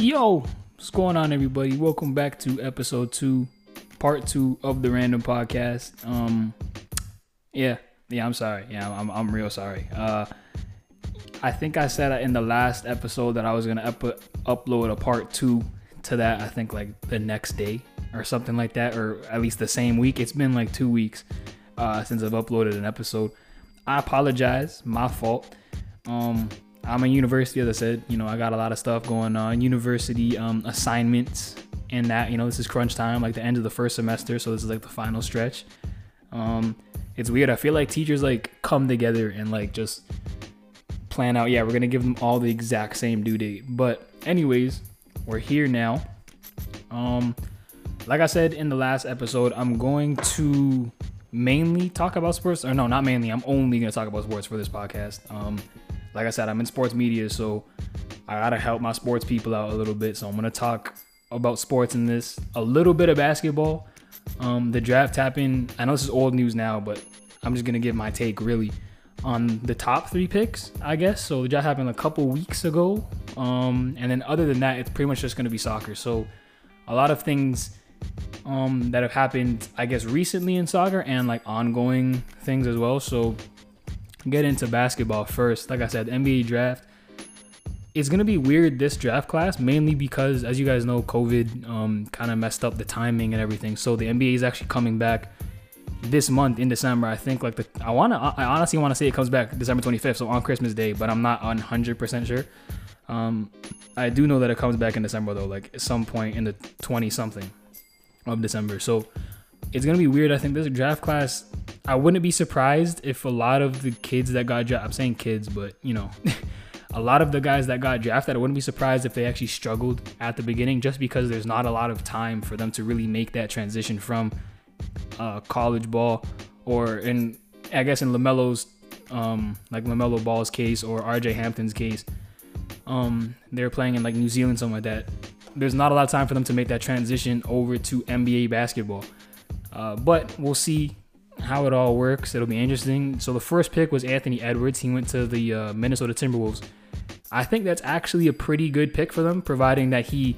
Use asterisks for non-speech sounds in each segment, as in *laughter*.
Yo, what's going on, everybody? Welcome back to episode two, part two of the Random Podcast. Um, yeah, yeah, I'm sorry. Yeah, I'm, I'm real sorry. Uh, I think I said in the last episode that I was gonna up- upload a part two to that. I think like the next day or something like that, or at least the same week. It's been like two weeks uh, since I've uploaded an episode. I apologize, my fault. Um, I'm in university, as I said. You know, I got a lot of stuff going on. University um, assignments and that. You know, this is crunch time, like the end of the first semester, so this is like the final stretch. Um, it's weird. I feel like teachers like come together and like just plan out. Yeah, we're gonna give them all the exact same due date. But anyways, we're here now. Um, like I said in the last episode, I'm going to mainly talk about sports. Or no, not mainly. I'm only gonna talk about sports for this podcast. Um, like I said, I'm in sports media, so I gotta help my sports people out a little bit. So I'm gonna talk about sports in this, a little bit of basketball. Um, the draft happened. I know this is old news now, but I'm just gonna give my take really on the top three picks, I guess. So the draft happened a couple weeks ago. Um, and then other than that, it's pretty much just gonna be soccer. So a lot of things um, that have happened, I guess, recently in soccer and like ongoing things as well. So get into basketball first. Like I said, NBA draft. It's gonna be weird this draft class, mainly because, as you guys know, COVID um, kind of messed up the timing and everything. So the NBA is actually coming back this month in December. I think like the I wanna I honestly want to say it comes back December 25th, so on Christmas Day, but I'm not 100% sure. Um, I do know that it comes back in December though, like at some point in the 20 something of December. So it's gonna be weird. I think this draft class. I wouldn't be surprised if a lot of the kids that got drafted. I'm saying kids, but you know, *laughs* a lot of the guys that got drafted. I wouldn't be surprised if they actually struggled at the beginning, just because there's not a lot of time for them to really make that transition from uh, college ball or in I guess in Lamelo's um, like Lamelo Ball's case or RJ Hampton's case. Um, they're playing in like New Zealand, something like that. There's not a lot of time for them to make that transition over to NBA basketball. Uh, but we'll see how it all works. It'll be interesting. So the first pick was Anthony Edwards. He went to the uh, Minnesota Timberwolves. I think that's actually a pretty good pick for them, providing that he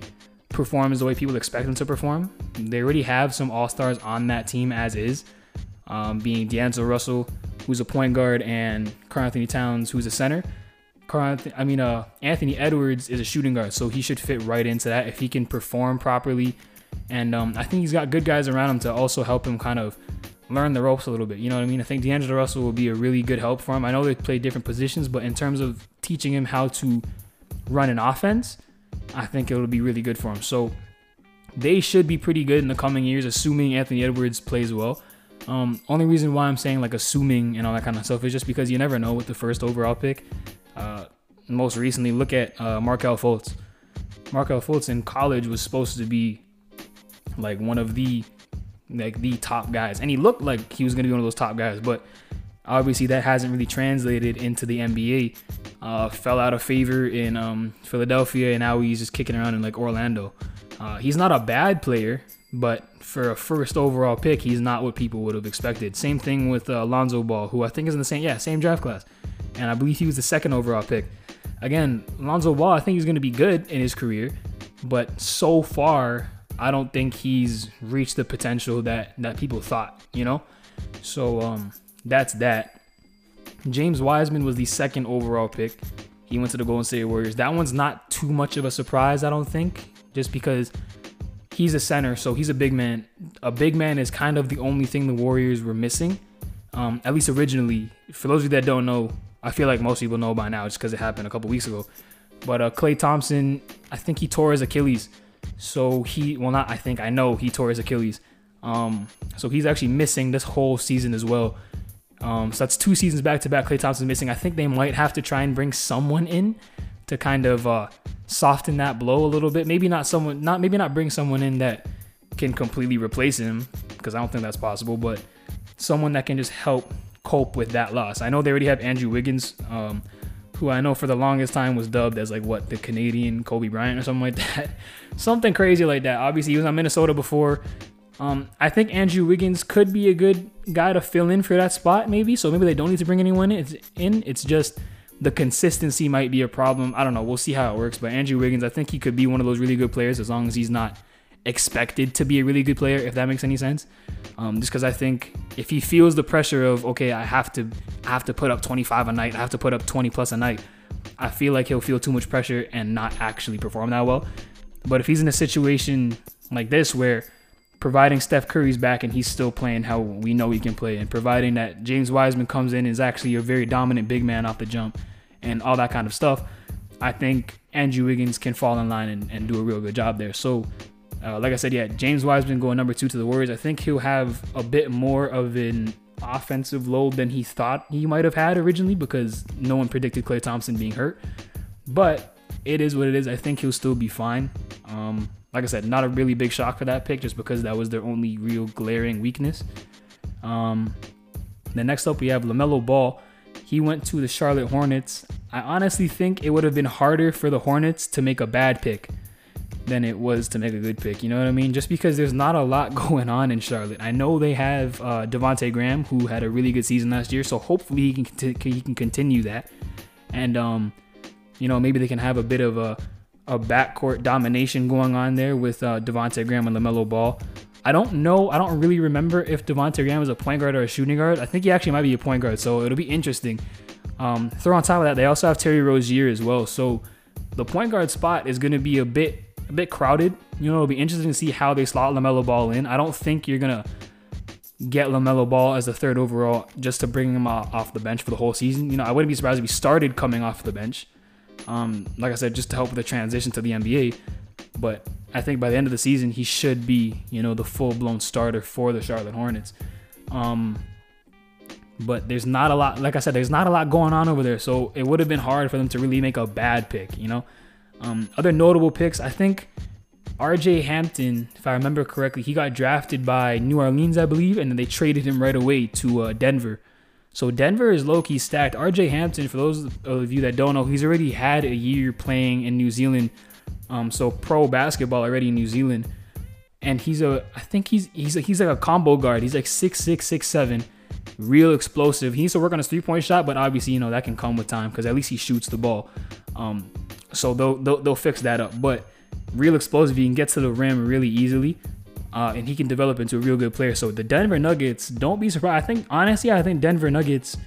performs the way people expect him to perform. They already have some all stars on that team as is, um, being D'Angelo Russell, who's a point guard, and Karl-Anthony Towns, who's a center. Carl, I mean, uh, Anthony Edwards is a shooting guard, so he should fit right into that if he can perform properly. And um, I think he's got good guys around him to also help him kind of learn the ropes a little bit. You know what I mean? I think D'Angelo Russell will be a really good help for him. I know they play different positions, but in terms of teaching him how to run an offense, I think it'll be really good for him. So they should be pretty good in the coming years, assuming Anthony Edwards plays well. Um, only reason why I'm saying like assuming and all that kind of stuff is just because you never know with the first overall pick. Uh, most recently, look at uh, Markelle Fultz. Markelle Fultz in college was supposed to be like one of the like the top guys, and he looked like he was gonna be one of those top guys, but obviously that hasn't really translated into the NBA. Uh, fell out of favor in um, Philadelphia, and now he's just kicking around in like Orlando. Uh, he's not a bad player, but for a first overall pick, he's not what people would have expected. Same thing with uh, Lonzo Ball, who I think is in the same yeah same draft class, and I believe he was the second overall pick. Again, Lonzo Ball, I think he's going to be good in his career, but so far, I don't think he's reached the potential that that people thought. You know, so um, that's that. James Wiseman was the second overall pick. He went to the Golden State Warriors. That one's not too much of a surprise, I don't think, just because he's a center, so he's a big man. A big man is kind of the only thing the Warriors were missing, um, at least originally. For those of you that don't know, I feel like most people know by now just because it happened a couple weeks ago. But uh, Klay Thompson, I think he tore his Achilles. So he, well, not I think, I know he tore his Achilles. Um, so he's actually missing this whole season as well. Um, so that's two seasons back to back. Klay Thompson's missing. I think they might have to try and bring someone in to kind of uh, soften that blow a little bit. Maybe not someone, not maybe not bring someone in that can completely replace him because I don't think that's possible. But someone that can just help cope with that loss. I know they already have Andrew Wiggins, um, who I know for the longest time was dubbed as like what the Canadian Kobe Bryant or something like *laughs* that, something crazy like that. Obviously, he was on Minnesota before. Um, I think Andrew Wiggins could be a good guy to fill in for that spot, maybe. So maybe they don't need to bring anyone in. It's, in. it's just the consistency might be a problem. I don't know. We'll see how it works. But Andrew Wiggins, I think he could be one of those really good players as long as he's not expected to be a really good player, if that makes any sense. Um, just because I think if he feels the pressure of okay, I have to, I have to put up 25 a night, I have to put up 20 plus a night, I feel like he'll feel too much pressure and not actually perform that well. But if he's in a situation like this where providing Steph Curry's back and he's still playing how we know he can play, and providing that James Wiseman comes in is actually a very dominant big man off the jump and all that kind of stuff, I think Andrew Wiggins can fall in line and, and do a real good job there. So uh, like I said, yeah, James Wiseman going number two to the Warriors. I think he'll have a bit more of an offensive load than he thought he might have had originally because no one predicted Klay Thompson being hurt. But it is what it is. I think he'll still be fine. Um, like I said, not a really big shock for that pick just because that was their only real glaring weakness. Um, then next up, we have LaMelo Ball. He went to the Charlotte Hornets. I honestly think it would have been harder for the Hornets to make a bad pick than it was to make a good pick. You know what I mean? Just because there's not a lot *laughs* going on in Charlotte. I know they have uh, Devonte Graham, who had a really good season last year, so hopefully he can he can continue that, and um, you know maybe they can have a bit of a a backcourt domination going on there with uh, Devonte Graham and Lamelo Ball. I don't know. I don't really remember if Devonte Graham is a point guard or a shooting guard. I think he actually might be a point guard, so it'll be interesting. Um, throw on top of that, they also have Terry Rozier as well. So the point guard spot is going to be a bit a bit crowded. You know, it'll be interesting to see how they slot LaMelo Ball in. I don't think you're going to get LaMelo Ball as the third overall just to bring him off the bench for the whole season. You know, I wouldn't be surprised if he started coming off the bench. Um, like I said, just to help with the transition to the NBA. But I think by the end of the season, he should be, you know, the full blown starter for the Charlotte Hornets. Um, but there's not a lot, like I said, there's not a lot going on over there. So it would have been hard for them to really make a bad pick, you know? Um, other notable picks, I think RJ Hampton, if I remember correctly, he got drafted by New Orleans, I believe, and then they traded him right away to uh, Denver. So Denver is low key stacked. RJ Hampton, for those of you that don't know, he's already had a year playing in New Zealand, um, so pro basketball already in New Zealand, and he's a, I think he's he's a, he's like a combo guard. He's like six six six seven, real explosive. He needs to work on his three point shot, but obviously you know that can come with time because at least he shoots the ball. Um, so they'll, they'll, they'll fix that up. But real explosive, he can get to the rim really easily. Uh, and he can develop into a real good player. So the Denver Nuggets, don't be surprised. I think honestly, I think Denver Nuggets.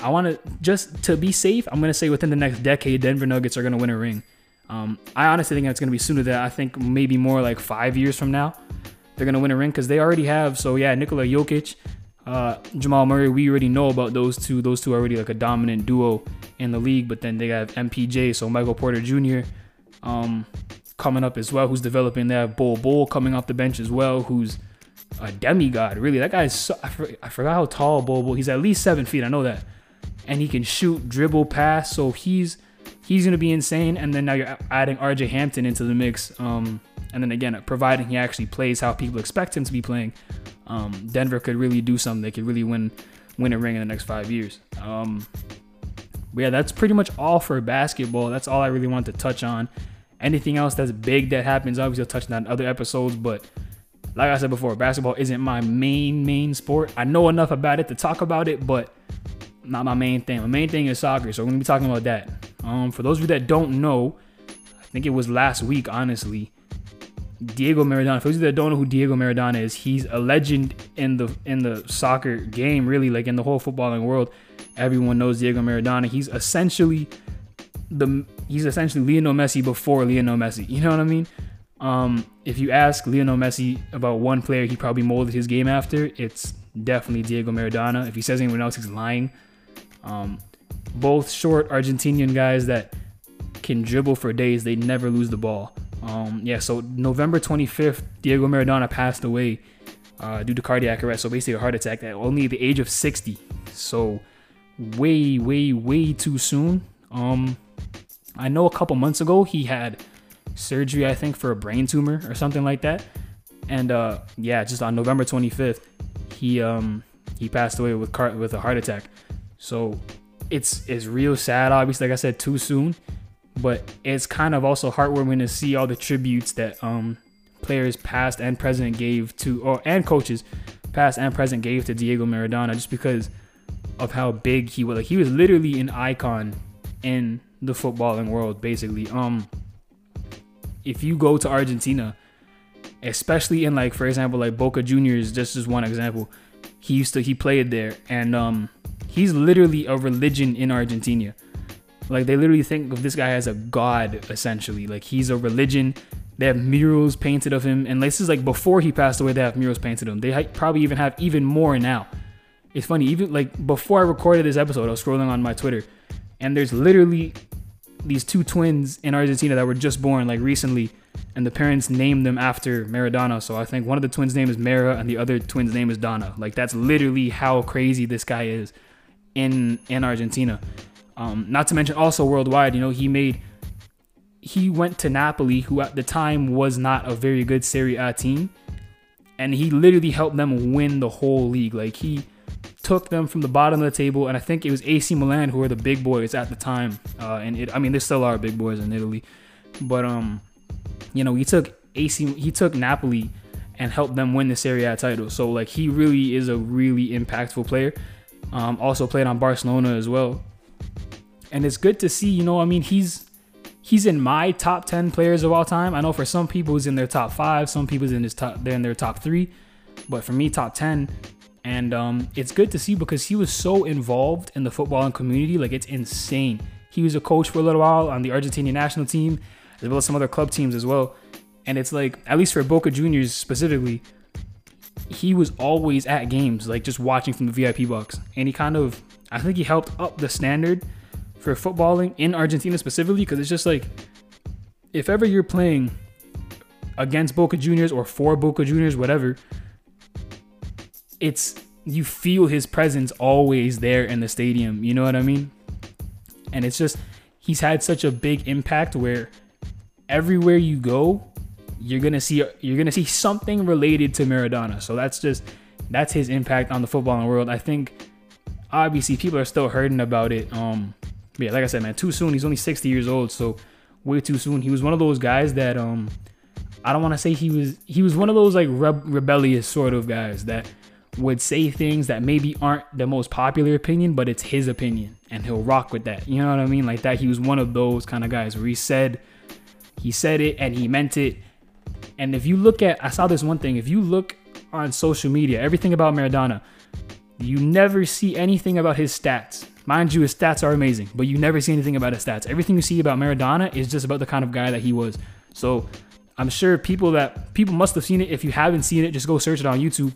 I want to just to be safe. I'm gonna say within the next decade, Denver Nuggets are gonna win a ring. Um, I honestly think it's gonna be sooner than I think maybe more like five years from now. They're gonna win a ring because they already have. So yeah, Nikola Jokic, uh, Jamal Murray, we already know about those two. Those two are already like a dominant duo in the league. But then they have MPJ, so Michael Porter Jr. Um, coming up as well, who's developing. Have Bol Bol coming off the bench as well, who's a demigod. Really, that guy's. So, I, forgot, I forgot how tall Bol Bol. He's at least seven feet. I know that, and he can shoot, dribble, pass. So he's he's gonna be insane. And then now you're adding RJ Hampton into the mix. Um, and then again, providing he actually plays how people expect him to be playing, um, Denver could really do something. They could really win win a ring in the next five years. Um, but yeah, that's pretty much all for basketball. That's all I really want to touch on. Anything else that's big that happens, obviously, I'll touch on that in other episodes. But like I said before, basketball isn't my main main sport. I know enough about it to talk about it, but not my main thing. My main thing is soccer, so we're gonna be talking about that. Um, for those of you that don't know, I think it was last week, honestly. Diego Maradona. For those of you that don't know who Diego Maradona is, he's a legend in the in the soccer game, really, like in the whole footballing world. Everyone knows Diego Maradona. He's essentially the he's essentially Lionel Messi before Lionel Messi. You know what I mean? Um, if you ask Lionel Messi about one player he probably molded his game after, it's definitely Diego Maradona. If he says anyone else, he's lying. Um, both short Argentinian guys that can dribble for days. They never lose the ball. Um, yeah, so November 25th, Diego Maradona passed away uh, due to cardiac arrest. So basically, a heart attack at only the age of 60. So way, way, way too soon. Um, I know a couple months ago he had surgery, I think, for a brain tumor or something like that. And uh, yeah, just on November 25th, he um, he passed away with car- with a heart attack. So it's it's real sad. Obviously, like I said, too soon but it's kind of also heartwarming to see all the tributes that um, players past and present gave to, or and coaches past and present gave to Diego Maradona, just because of how big he was. Like he was literally an icon in the footballing world, basically. Um, if you go to Argentina, especially in like, for example, like Boca Juniors, just as one example, he used to he played there, and um, he's literally a religion in Argentina. Like they literally think of this guy as a god, essentially. Like he's a religion. They have murals painted of him, and this is like before he passed away. They have murals painted of him. They probably even have even more now. It's funny, even like before I recorded this episode, I was scrolling on my Twitter, and there's literally these two twins in Argentina that were just born like recently, and the parents named them after Maradona. So I think one of the twins' name is Mara, and the other twin's name is Donna. Like that's literally how crazy this guy is in in Argentina. Um, not to mention also worldwide. You know, he made he went to Napoli, who at the time was not a very good Serie A team, and he literally helped them win the whole league. Like he took them from the bottom of the table, and I think it was AC Milan who were the big boys at the time. Uh, and it, I mean, there still are big boys in Italy, but um, you know, he took AC, he took Napoli and helped them win the Serie A title. So like, he really is a really impactful player. Um, also played on Barcelona as well, and it's good to see. You know, I mean, he's he's in my top 10 players of all time. I know for some people he's in their top five, some people's in his top they're in their top three. But for me, top 10. And um, it's good to see because he was so involved in the footballing community. Like it's insane. He was a coach for a little while on the Argentinian national team, as well as some other club teams as well. And it's like, at least for Boca Juniors specifically, he was always at games, like just watching from the VIP box. And he kind of, I think he helped up the standard for footballing in Argentina specifically because it's just like, if ever you're playing against Boca Juniors or for Boca Juniors, whatever, it's you feel his presence always there in the stadium. You know what I mean? And it's just he's had such a big impact where everywhere you go, you're gonna see you're gonna see something related to Maradona. So that's just that's his impact on the footballing world. I think obviously people are still hurting about it. Um, yeah, like I said, man, too soon. He's only 60 years old, so way too soon. He was one of those guys that um, I don't want to say he was he was one of those like re- rebellious sort of guys that would say things that maybe aren't the most popular opinion, but it's his opinion and he'll rock with that. You know what I mean? Like that he was one of those kind of guys where he said he said it and he meant it. And if you look at I saw this one thing, if you look on social media, everything about Maradona, you never see anything about his stats. Mind you, his stats are amazing, but you never see anything about his stats. Everything you see about Maradona is just about the kind of guy that he was. So I'm sure people that people must have seen it. If you haven't seen it, just go search it on YouTube.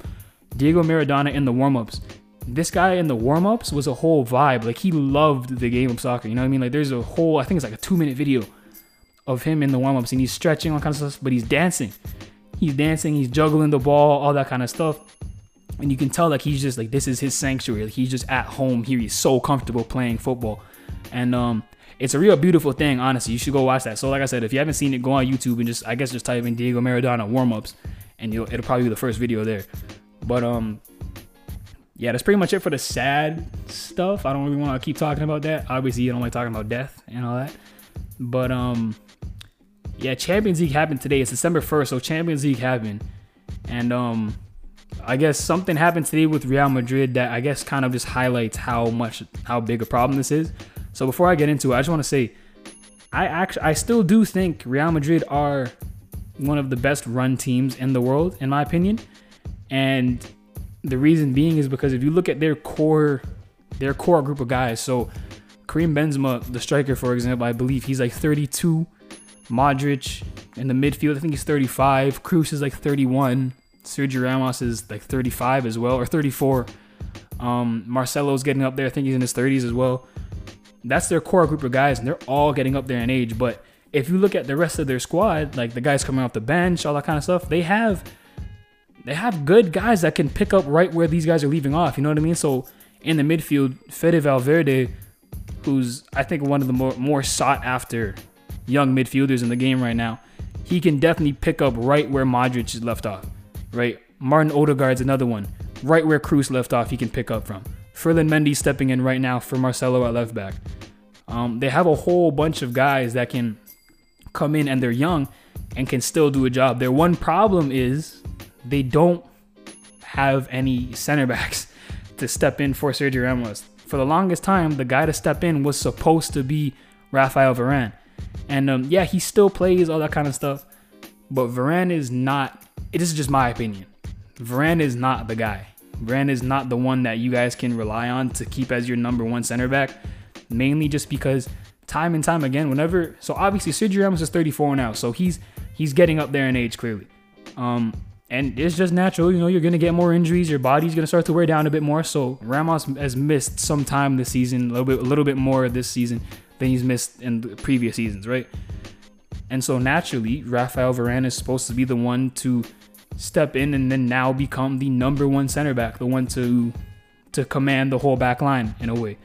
Diego Maradona in the warm-ups. This guy in the warm-ups was a whole vibe. Like he loved the game of soccer. You know what I mean? Like there's a whole, I think it's like a two-minute video of him in the warm-ups and he's stretching all kinds of stuff, but he's dancing. He's dancing, he's juggling the ball, all that kind of stuff. And you can tell like he's just like this is his sanctuary. Like he's just at home here. He's so comfortable playing football. And um it's a real beautiful thing, honestly. You should go watch that. So like I said, if you haven't seen it, go on YouTube and just I guess just type in Diego Maradona warm-ups and you'll it'll probably be the first video there. But um, yeah, that's pretty much it for the sad stuff. I don't really want to keep talking about that. Obviously, you don't like talking about death and all that. But um, yeah, Champions League happened today. It's December first, so Champions League happened, and um, I guess something happened today with Real Madrid that I guess kind of just highlights how much how big a problem this is. So before I get into it, I just want to say, I actually I still do think Real Madrid are one of the best run teams in the world, in my opinion. And the reason being is because if you look at their core, their core group of guys, so Karim Benzema, the striker, for example, I believe he's like 32. Modric in the midfield, I think he's 35. Kroos is like 31. Sergio Ramos is like 35 as well, or 34. Um, Marcelo's getting up there. I think he's in his 30s as well. That's their core group of guys, and they're all getting up there in age. But if you look at the rest of their squad, like the guys coming off the bench, all that kind of stuff, they have they have good guys that can pick up right where these guys are leaving off. You know what I mean? So in the midfield, Fede Valverde, who's I think one of the more, more sought after young midfielders in the game right now, he can definitely pick up right where Modric is left off. Right? Martin Odegaard's another one. Right where Kroos left off, he can pick up from. Ferland Mendy stepping in right now for Marcelo at left back. Um, they have a whole bunch of guys that can come in and they're young and can still do a job. Their one problem is they don't have any center backs *laughs* to step in for Sergio Ramos. for the longest time, the guy to step in was supposed to be Rafael Varane. And um, yeah, he still plays all that kind of stuff, but Varane is not. This is just my opinion. Varane is not the guy. Varane is not the one that you guys can rely on to keep as your number one center back. Mainly just because time and time again, whenever so obviously Sergio Ramos is 34 now, so he's he's getting up there in age clearly. Um, and it's just natural, you know, you're gonna get more injuries, your body's gonna start to wear down a bit more. So Ramos has missed some time this season, a little bit a little bit more this season than he's missed in previous seasons, right? And so naturally, Rafael Varane is supposed to be the one to step in and then now become the number one center back, the one to to command the whole back line in a way.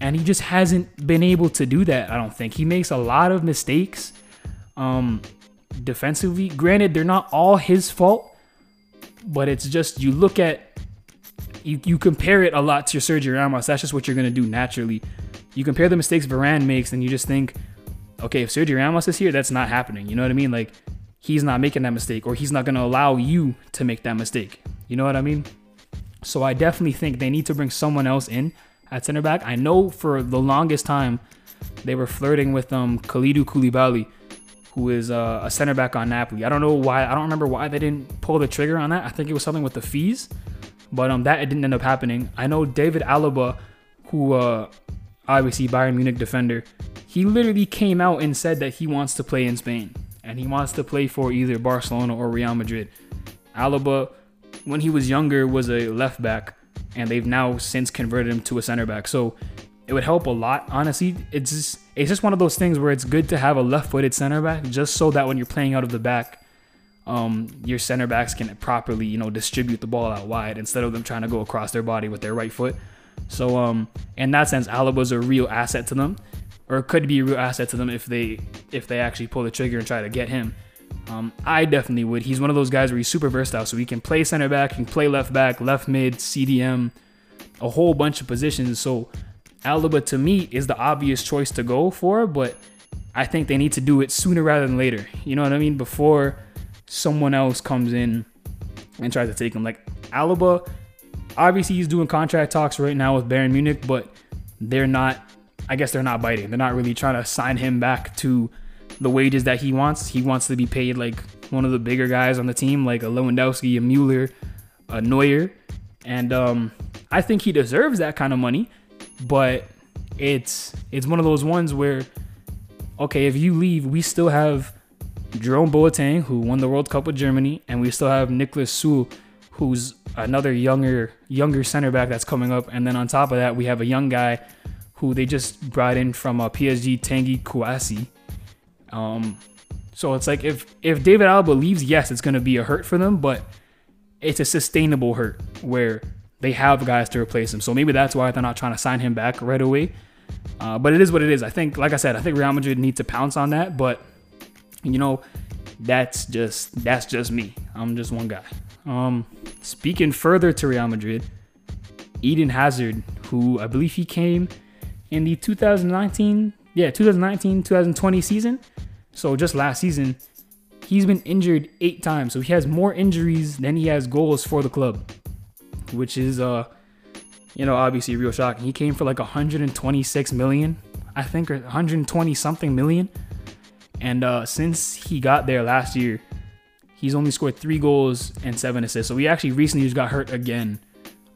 And he just hasn't been able to do that, I don't think. He makes a lot of mistakes um defensively. Granted, they're not all his fault, but it's just you look at you, you compare it a lot to your Sergio Ramos. That's just what you're gonna do naturally. You compare the mistakes Varane makes, and you just think, okay, if Sergio Ramos is here, that's not happening. You know what I mean? Like he's not making that mistake, or he's not gonna allow you to make that mistake. You know what I mean? So I definitely think they need to bring someone else in at center back. I know for the longest time they were flirting with um Kalidou Koulibaly who is uh, a center back on Napoli. I don't know why. I don't remember why they didn't pull the trigger on that. I think it was something with the fees, but um, that it didn't end up happening. I know David Alaba, who uh, obviously Bayern Munich defender, he literally came out and said that he wants to play in Spain and he wants to play for either Barcelona or Real Madrid. Alaba, when he was younger, was a left back, and they've now since converted him to a center back. So it would help a lot. Honestly, it's just it's just one of those things where it's good to have a left-footed center back, just so that when you're playing out of the back, um, your center backs can properly, you know, distribute the ball out wide instead of them trying to go across their body with their right foot. So, um, in that sense, Alaba's a real asset to them, or could be a real asset to them if they if they actually pull the trigger and try to get him. Um, I definitely would. He's one of those guys where he's super versatile, so he can play center back, he can play left back, left mid, CDM, a whole bunch of positions. So Alaba to me is the obvious choice to go for, but I think they need to do it sooner rather than later. You know what I mean? Before someone else comes in and tries to take him. Like Alaba, obviously he's doing contract talks right now with Bayern Munich, but they're not. I guess they're not biting. They're not really trying to sign him back to the wages that he wants. He wants to be paid like one of the bigger guys on the team, like a Lewandowski, a Mueller, a Neuer, and um, I think he deserves that kind of money but it's it's one of those ones where okay, if you leave, we still have Jerome Boateng who won the World Cup with Germany, and we still have Niklas Süle who's another younger younger center back that's coming up, and then on top of that, we have a young guy who they just brought in from uh, PSG, Tanguy Kouassi. Um, so it's like if if David Alaba leaves, yes, it's gonna be a hurt for them, but it's a sustainable hurt where they have guys to replace him. So maybe that's why they're not trying to sign him back right away. Uh, but it is what it is. I think, like I said, I think Real Madrid need to pounce on that. But you know, that's just that's just me. I'm just one guy. Um, speaking further to Real Madrid, Eden Hazard, who I believe he came in the 2019, yeah, 2019 2020 season. So just last season, he's been injured eight times. So he has more injuries than he has goals for the club which is uh you know obviously real shocking. He came for like 126 million, I think, or 120 something million. And uh, since he got there last year, he's only scored three goals and seven assists. So he actually recently just got hurt again,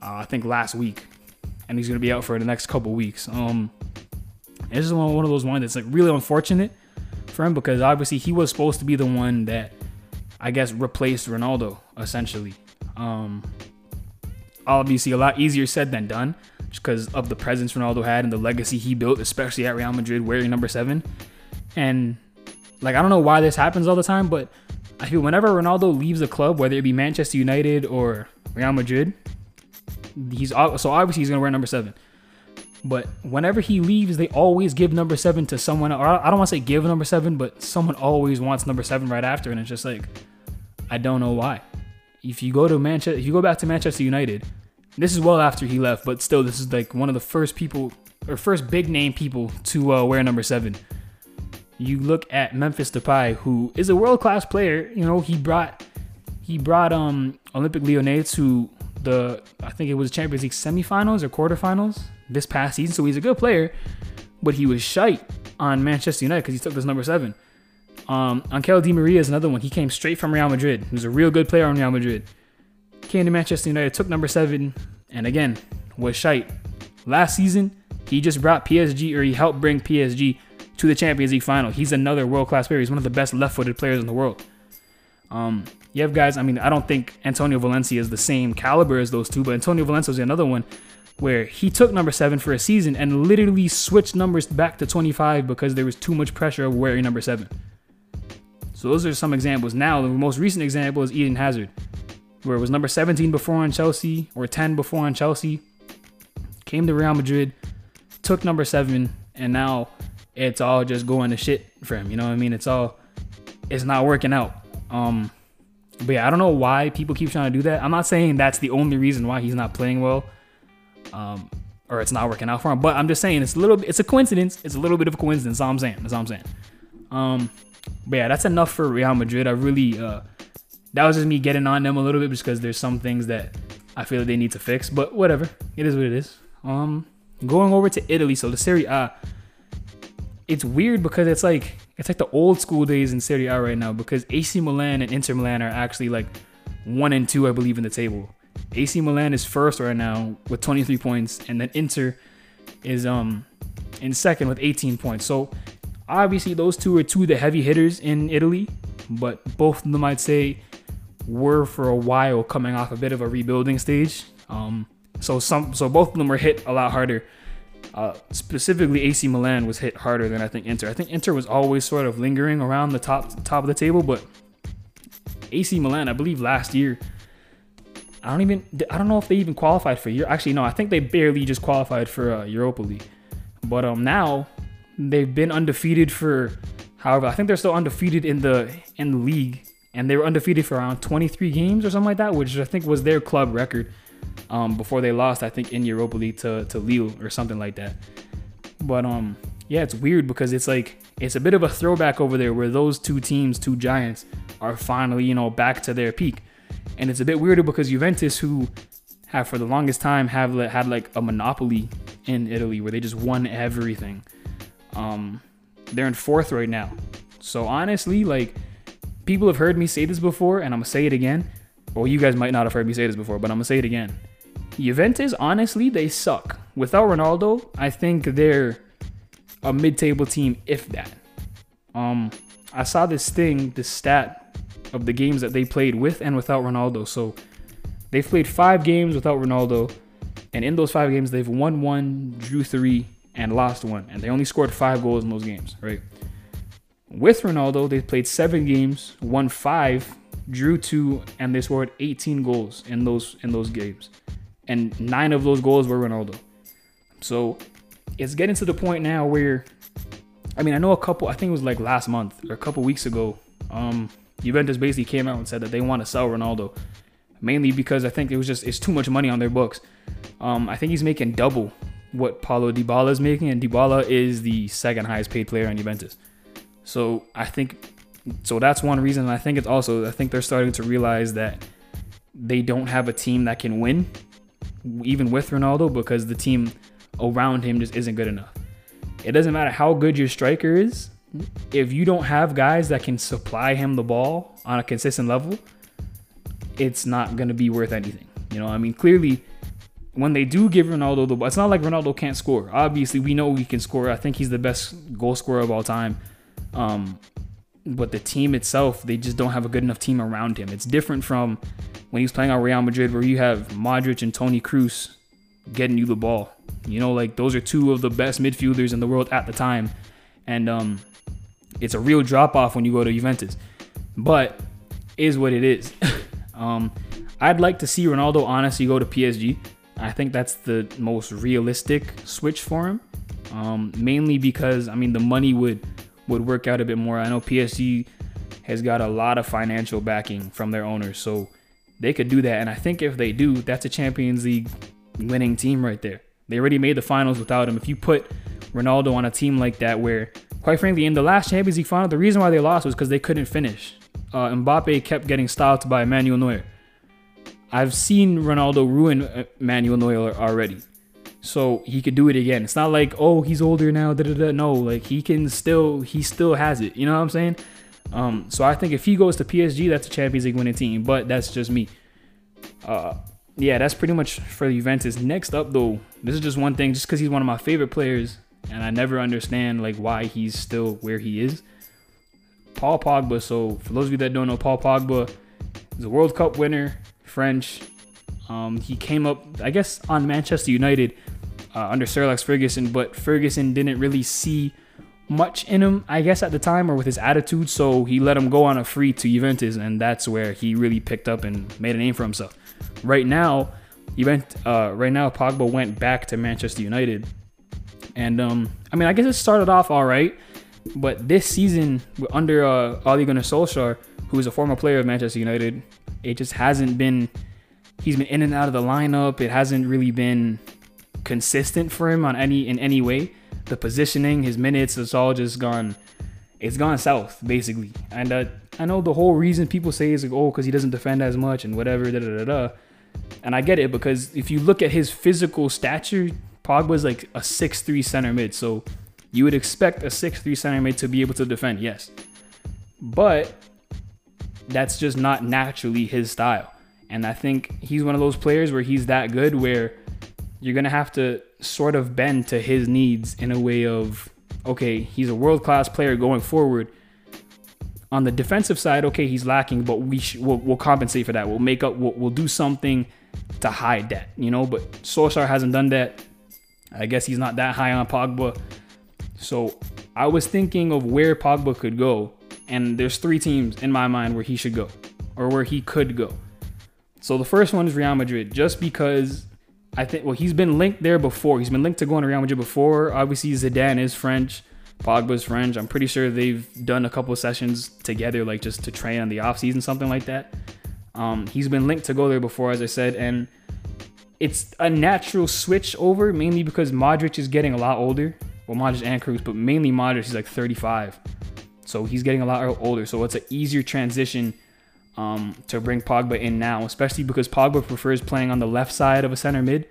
uh, I think last week, and he's gonna be out for the next couple weeks. Um, it's just one of those ones that's like really unfortunate for him because obviously he was supposed to be the one that I guess replaced Ronaldo essentially. Um, obviously a lot easier said than done just because of the presence Ronaldo had and the legacy he built, especially at Real Madrid wearing number seven. And like I don't know why this happens all the time, but I feel whenever Ronaldo leaves a club, whether it be Manchester United or Real Madrid, he's so obviously he's gonna wear number seven. But whenever he leaves, they always give number seven to someone. Or I don't want to say give number seven, but someone always wants number seven right after, and it's just like I don't know why if you go to Manchester, if you go back to Manchester United, this is well after he left, but still, this is like one of the first people or first big name people to uh, wear number seven. You look at Memphis Depay, who is a world class player. You know, he brought he brought um Olympique Lyonnais to the I think it was Champions League semifinals or quarterfinals. this past season, so he's a good player, but he was shite on Manchester United because he took this number seven. Um, Angel Di Maria is another one. He came straight from Real Madrid. He was a real good player on Real Madrid. Came to Manchester United, took number seven, and again was shite. Last season, he just brought PSG or he helped bring PSG to the Champions League final. He's another world class player. He's one of the best left footed players in the world. Um, you have guys, I mean, I don't think Antonio Valencia is the same caliber as those two, but Antonio Valencia is another one where he took number seven for a season and literally switched numbers back to 25 because there was too much pressure of wearing number seven. So those are some examples. Now, the most recent example is Eden Hazard, where it was number 17 before on Chelsea or 10 before on Chelsea, came to Real Madrid, took number seven, and now it's all just going to shit for him. You know what I mean? It's all it's not working out. Um, but yeah, I don't know why people keep trying to do that. I'm not saying that's the only reason why he's not playing well, um, or it's not working out for him. But I'm just saying it's a little, it's a coincidence. It's a little bit of a coincidence. That's all I'm saying. That's all I'm saying. Um, but yeah, that's enough for Real Madrid. I really, uh, that was just me getting on them a little bit because there's some things that I feel they need to fix. But whatever, it is what it is. Um, going over to Italy, so the Serie A it's weird because it's like it's like the old school days in Serie A right now because AC Milan and Inter Milan are actually like one and two, I believe, in the table. AC Milan is first right now with 23 points, and then Inter is um in second with 18 points. So obviously those two are two of the heavy hitters in Italy, but both of them I'd say were for a while coming off a bit of a rebuilding stage. Um, so some so both of them were hit a lot harder uh, specifically, AC Milan was hit harder than I think Inter. I think Inter was always sort of lingering around the top top of the table, but AC Milan, I believe last year, I don't even I don't know if they even qualified for year. Actually, no, I think they barely just qualified for uh, Europa League. But um, now they've been undefeated for however I think they're still undefeated in the in the league, and they were undefeated for around 23 games or something like that, which I think was their club record um, before they lost, I think, in Europa League to, to Lille or something like that. But um, yeah, it's weird because it's like it's a bit of a throwback over there where those two teams, two giants, are finally you know back to their peak, and it's a bit weirder because Juventus, who have for the longest time have had like a monopoly in Italy where they just won everything, um, they're in fourth right now. So honestly, like people have heard me say this before, and I'm gonna say it again. Well, you guys might not have heard me say this before, but I'm gonna say it again. Juventus, honestly, they suck. Without Ronaldo, I think they're a mid-table team, if that. Um, I saw this thing, this stat of the games that they played with and without Ronaldo. So they've played five games without Ronaldo, and in those five games, they've won one, drew three, and lost one, and they only scored five goals in those games, right? With Ronaldo, they played seven games, won five, drew two, and they scored 18 goals in those in those games and nine of those goals were Ronaldo. So it's getting to the point now where, I mean, I know a couple. I think it was like last month or a couple weeks ago. Um, Juventus basically came out and said that they want to sell Ronaldo, mainly because I think it was just it's too much money on their books. Um, I think he's making double what Paulo Dybala is making, and Dybala is the second highest paid player in Juventus. So I think, so that's one reason. I think it's also I think they're starting to realize that they don't have a team that can win even with Ronaldo, because the team around him just isn't good enough. It doesn't matter how good your striker is, if you don't have guys that can supply him the ball on a consistent level, it's not going to be worth anything. You know, I mean, clearly, when they do give Ronaldo the ball, it's not like Ronaldo can't score. Obviously, we know he can score. I think he's the best goal scorer of all time. Um, but the team itself, they just don't have a good enough team around him. It's different from when he was playing on Real Madrid, where you have Modric and Toni Kroos getting you the ball. You know, like those are two of the best midfielders in the world at the time, and um, it's a real drop off when you go to Juventus. But is what it is. *laughs* um, I'd like to see Ronaldo honestly go to PSG. I think that's the most realistic switch for him. Um, mainly because I mean the money would would work out a bit more. I know PSG has got a lot of financial backing from their owners, so they could do that. And I think if they do, that's a Champions League winning team right there. They already made the finals without him. If you put Ronaldo on a team like that, where quite frankly, in the last Champions League final, the reason why they lost was because they couldn't finish. Uh, Mbappe kept getting stopped by Manuel Neuer. I've seen Ronaldo ruin uh, Manuel Neuer already. So he could do it again. It's not like oh he's older now. Da, da, da. No, like he can still he still has it. You know what I'm saying? Um, so I think if he goes to PSG, that's a Champions League winning team. But that's just me. Uh, yeah, that's pretty much for Juventus. Next up though, this is just one thing, just because he's one of my favorite players, and I never understand like why he's still where he is. Paul Pogba. So for those of you that don't know, Paul Pogba is a World Cup winner, French. Um, he came up, I guess, on Manchester United uh, under Sir Alex Ferguson, but Ferguson didn't really see much in him, I guess, at the time or with his attitude. So he let him go on a free to Juventus, and that's where he really picked up and made a name for himself. Right now, went. Uh, right now, Pogba went back to Manchester United, and um, I mean, I guess it started off all right, but this season under uh, Ole Gunnar Solskjaer, who is a former player of Manchester United, it just hasn't been. He's been in and out of the lineup. It hasn't really been consistent for him on any in any way the positioning, his minutes, it's all just gone. It's gone south basically. And uh, I know the whole reason people say is like, oh, because he doesn't defend as much and whatever. Da, da, da, da. And I get it because if you look at his physical stature, Pogba's like a six-three center mid. So you would expect a six-three center mid to be able to defend, yes. But that's just not naturally his style. And I think he's one of those players where he's that good where you're going to have to sort of bend to his needs in a way of okay, he's a world class player going forward. On the defensive side, okay, he's lacking, but we sh- we'll, we'll, compensate for that. We'll make up. We'll, we'll, do something to hide that, you know. But Solskjaer hasn't done that. I guess he's not that high on Pogba. So I was thinking of where Pogba could go, and there's three teams in my mind where he should go, or where he could go. So the first one is Real Madrid, just because I think well he's been linked there before. He's been linked to going to Real Madrid before. Obviously Zidane is French, Pogba's French. I'm pretty sure they've done a couple sessions together, like just to train on the off season, something like that. Um, he's been linked to go there before, as I said, and it's a natural switch over, mainly because Modric is getting a lot older. Well, Modric and Kroos, but mainly Modric. He's like 35, so he's getting a lot older. So it's an easier transition um, to bring Pogba in now, especially because Pogba prefers playing on the left side of a center mid,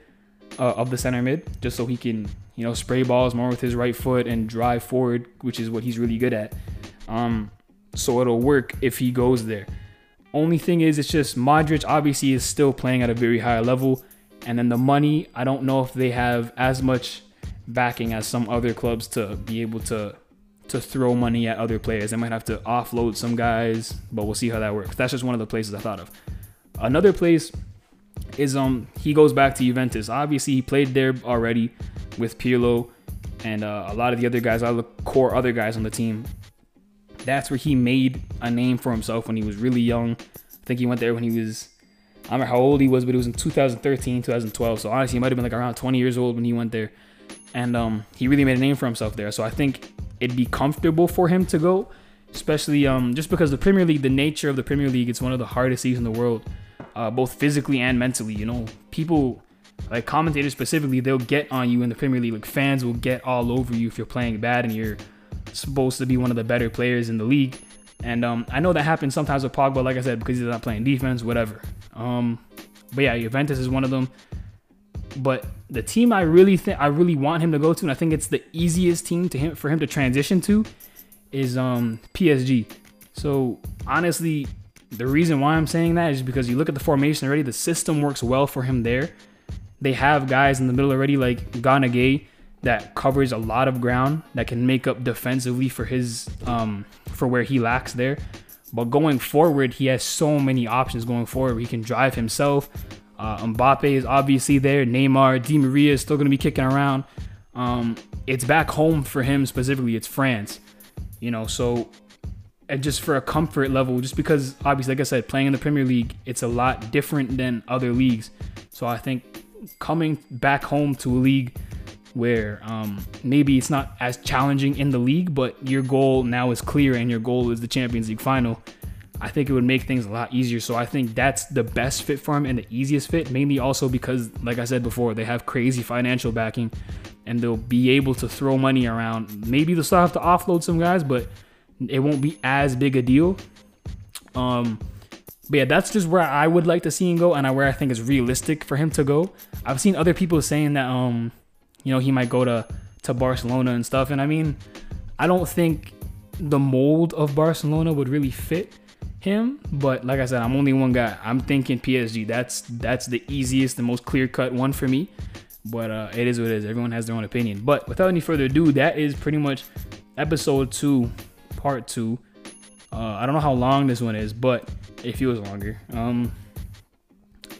uh, of the center mid, just so he can, you know, spray balls more with his right foot and drive forward, which is what he's really good at. Um, so it'll work if he goes there. Only thing is, it's just Modric obviously is still playing at a very high level, and then the money, I don't know if they have as much backing as some other clubs to be able to to throw money at other players. They might have to offload some guys, but we'll see how that works. That's just one of the places I thought of. Another place is um he goes back to Juventus. Obviously, he played there already with Pirlo and uh, a lot of the other guys, all the core other guys on the team. That's where he made a name for himself when he was really young. I think he went there when he was I don't know how old he was, but it was in 2013, 2012. So honestly, he might have been like around 20 years old when he went there. And um, he really made a name for himself there. So I think it'd be comfortable for him to go, especially um, just because the Premier League, the nature of the Premier League, it's one of the hardest leagues in the world, uh, both physically and mentally. You know, people like commentators specifically, they'll get on you in the Premier League. Like fans will get all over you if you're playing bad and you're supposed to be one of the better players in the league. And um, I know that happens sometimes with Pogba, like I said, because he's not playing defense, whatever. Um, but yeah, Juventus is one of them. But the team I really think I really want him to go to, and I think it's the easiest team to him for him to transition to, is um PSG. So honestly, the reason why I'm saying that is because you look at the formation already, the system works well for him there. They have guys in the middle already like Gana Gueye that covers a lot of ground that can make up defensively for his um for where he lacks there. But going forward, he has so many options going forward. He can drive himself. Uh, Mbappe is obviously there. Neymar, Di Maria is still going to be kicking around. Um, it's back home for him specifically. It's France, you know. So, and just for a comfort level, just because obviously, like I said, playing in the Premier League, it's a lot different than other leagues. So I think coming back home to a league where um, maybe it's not as challenging in the league, but your goal now is clear and your goal is the Champions League final. I think it would make things a lot easier. So I think that's the best fit for him and the easiest fit, mainly also because, like I said before, they have crazy financial backing and they'll be able to throw money around. Maybe they'll still have to offload some guys, but it won't be as big a deal. Um, but yeah, that's just where I would like to see him go and where I think is realistic for him to go. I've seen other people saying that um you know, he might go to to Barcelona and stuff. And I mean, I don't think the mold of Barcelona would really fit him. But like I said, I'm only one guy. I'm thinking PSG. That's that's the easiest, the most clear cut one for me. But uh, it is what it is. Everyone has their own opinion. But without any further ado, that is pretty much episode two, part two. Uh, I don't know how long this one is, but it feels longer. Um,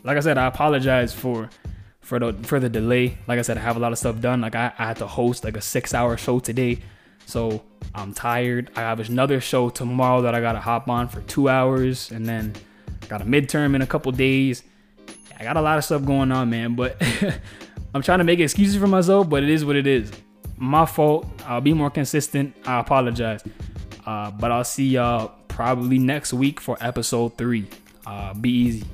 like I said, I apologize for for the for the delay. Like I said, I have a lot of stuff done. Like I, I had to host like a six hour show today. So I'm tired. I have another show tomorrow that I gotta hop on for two hours, and then got a midterm in a couple days. I got a lot of stuff going on, man. But *laughs* I'm trying to make excuses for myself, but it is what it is. My fault. I'll be more consistent. I apologize. Uh, but I'll see y'all probably next week for episode three. Uh, be easy.